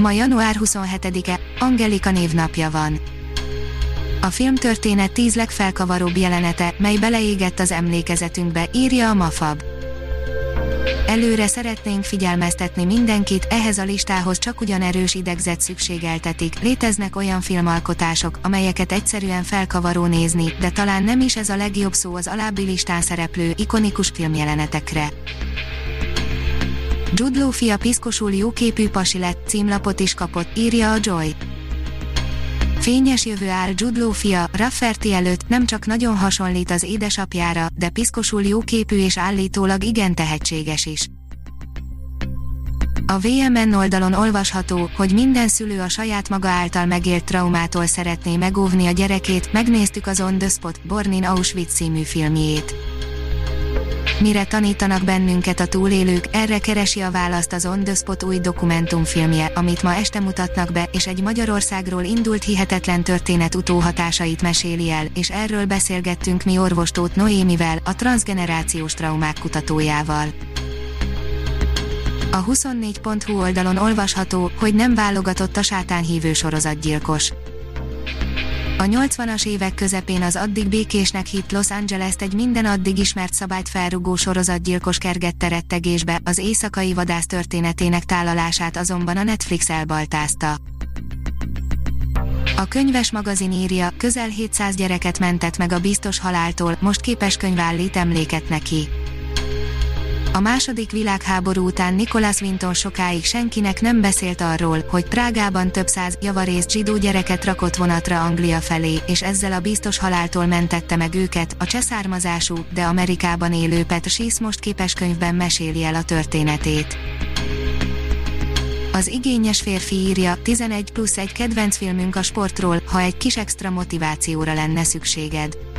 Ma január 27-e, Angelika névnapja van. A filmtörténet tíz legfelkavaróbb jelenete, mely beleégett az emlékezetünkbe, írja a Mafab. Előre szeretnénk figyelmeztetni mindenkit, ehhez a listához csak ugyan erős idegzet szükségeltetik. Léteznek olyan filmalkotások, amelyeket egyszerűen felkavaró nézni, de talán nem is ez a legjobb szó az alábbi listán szereplő, ikonikus filmjelenetekre. Jude fia piszkosul jóképű pasi lett, címlapot is kapott, írja a Joy. Fényes jövő áll Jude fia, Rafferty előtt, nem csak nagyon hasonlít az édesapjára, de piszkosul jóképű és állítólag igen tehetséges is. A VMN oldalon olvasható, hogy minden szülő a saját maga által megélt traumától szeretné megóvni a gyerekét, megnéztük az On The Spot, Born Auschwitz című filmjét. Mire tanítanak bennünket a túlélők, erre keresi a választ az On The Spot új dokumentumfilmje, amit ma este mutatnak be, és egy Magyarországról indult hihetetlen történet utóhatásait meséli el, és erről beszélgettünk mi orvostót Noémivel, a transgenerációs traumák kutatójával. A 24.hu oldalon olvasható, hogy nem válogatott a sátánhívő sorozatgyilkos. A 80-as évek közepén az addig békésnek hitt Los angeles egy minden addig ismert szabályt felrugó sorozatgyilkos kergette rettegésbe, az éjszakai vadász történetének tálalását azonban a Netflix elbaltázta. A könyves magazin írja, közel 700 gyereket mentett meg a biztos haláltól, most képes könyv állít emléket neki. A második világháború után Nicholas Winton sokáig senkinek nem beszélt arról, hogy Prágában több száz javarészt zsidó gyereket rakott vonatra Anglia felé, és ezzel a biztos haláltól mentette meg őket, a cseszármazású, de Amerikában élő Pet Schiss most képes könyvben meséli el a történetét. Az igényes férfi írja, 11 plusz egy kedvenc filmünk a sportról, ha egy kis extra motivációra lenne szükséged.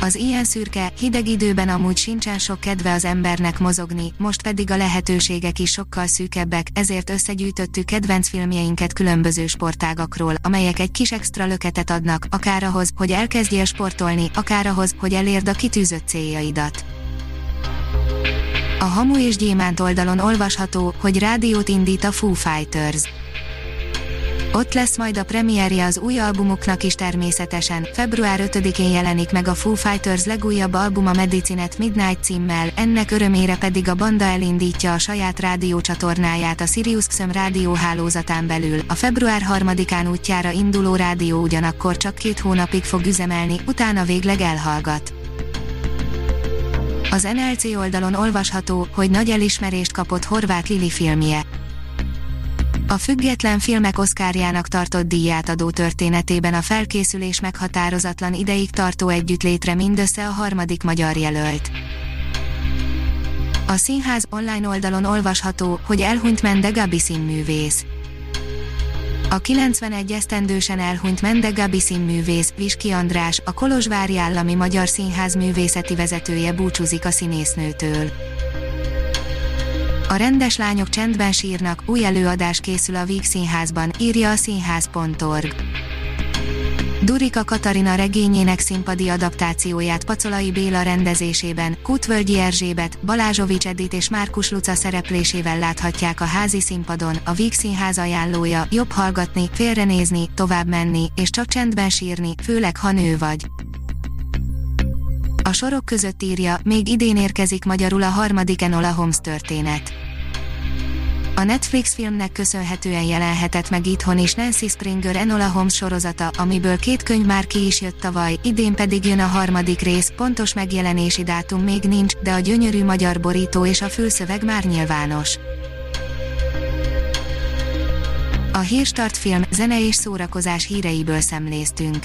Az ilyen szürke, hideg időben amúgy sincsen sok kedve az embernek mozogni, most pedig a lehetőségek is sokkal szűkebbek, ezért összegyűjtöttük kedvenc filmjeinket különböző sportágakról, amelyek egy kis extra löketet adnak, akár ahhoz, hogy elkezdjél sportolni, akár ahhoz, hogy elérd a kitűzött céljaidat. A Hamu és Gyémánt oldalon olvasható, hogy rádiót indít a Foo Fighters. Ott lesz majd a premierje az új albumuknak is természetesen. Február 5-én jelenik meg a Foo Fighters legújabb albuma Medicinet Midnight címmel, ennek örömére pedig a banda elindítja a saját rádiócsatornáját a Sirius XM rádióhálózatán belül. A február 3-án útjára induló rádió ugyanakkor csak két hónapig fog üzemelni, utána végleg elhallgat. Az NLC oldalon olvasható, hogy nagy elismerést kapott Horváth Lili filmje. A független filmek oszkárjának tartott díjátadó történetében a felkészülés meghatározatlan ideig tartó együttlétre mindössze a harmadik magyar jelölt. A színház online oldalon olvasható, hogy elhunyt Mende Gabi színművész. A 91 esztendősen elhunyt Mende Gabi színművész, Viski András, a Kolozsvári Állami Magyar Színház művészeti vezetője búcsúzik a színésznőtől. A rendes lányok csendben sírnak, új előadás készül a Víg Színházban, írja a színház.org. Durika Katarina regényének színpadi adaptációját Pacolai Béla rendezésében, Kutvölgyi Erzsébet, Balázsovics Edith és Márkus Luca szereplésével láthatják a házi színpadon, a Víg Színház ajánlója, jobb hallgatni, félrenézni, tovább menni, és csak csendben sírni, főleg ha nő vagy. A sorok között írja, még idén érkezik magyarul a harmadik Enola Holmes történet. A Netflix filmnek köszönhetően jelenhetett meg itthon is Nancy Springer Enola Holmes sorozata, amiből két könyv már ki is jött tavaly, idén pedig jön a harmadik rész, pontos megjelenési dátum még nincs, de a gyönyörű magyar borító és a fülszöveg már nyilvános. A Hírstart film, zene és szórakozás híreiből szemléztünk.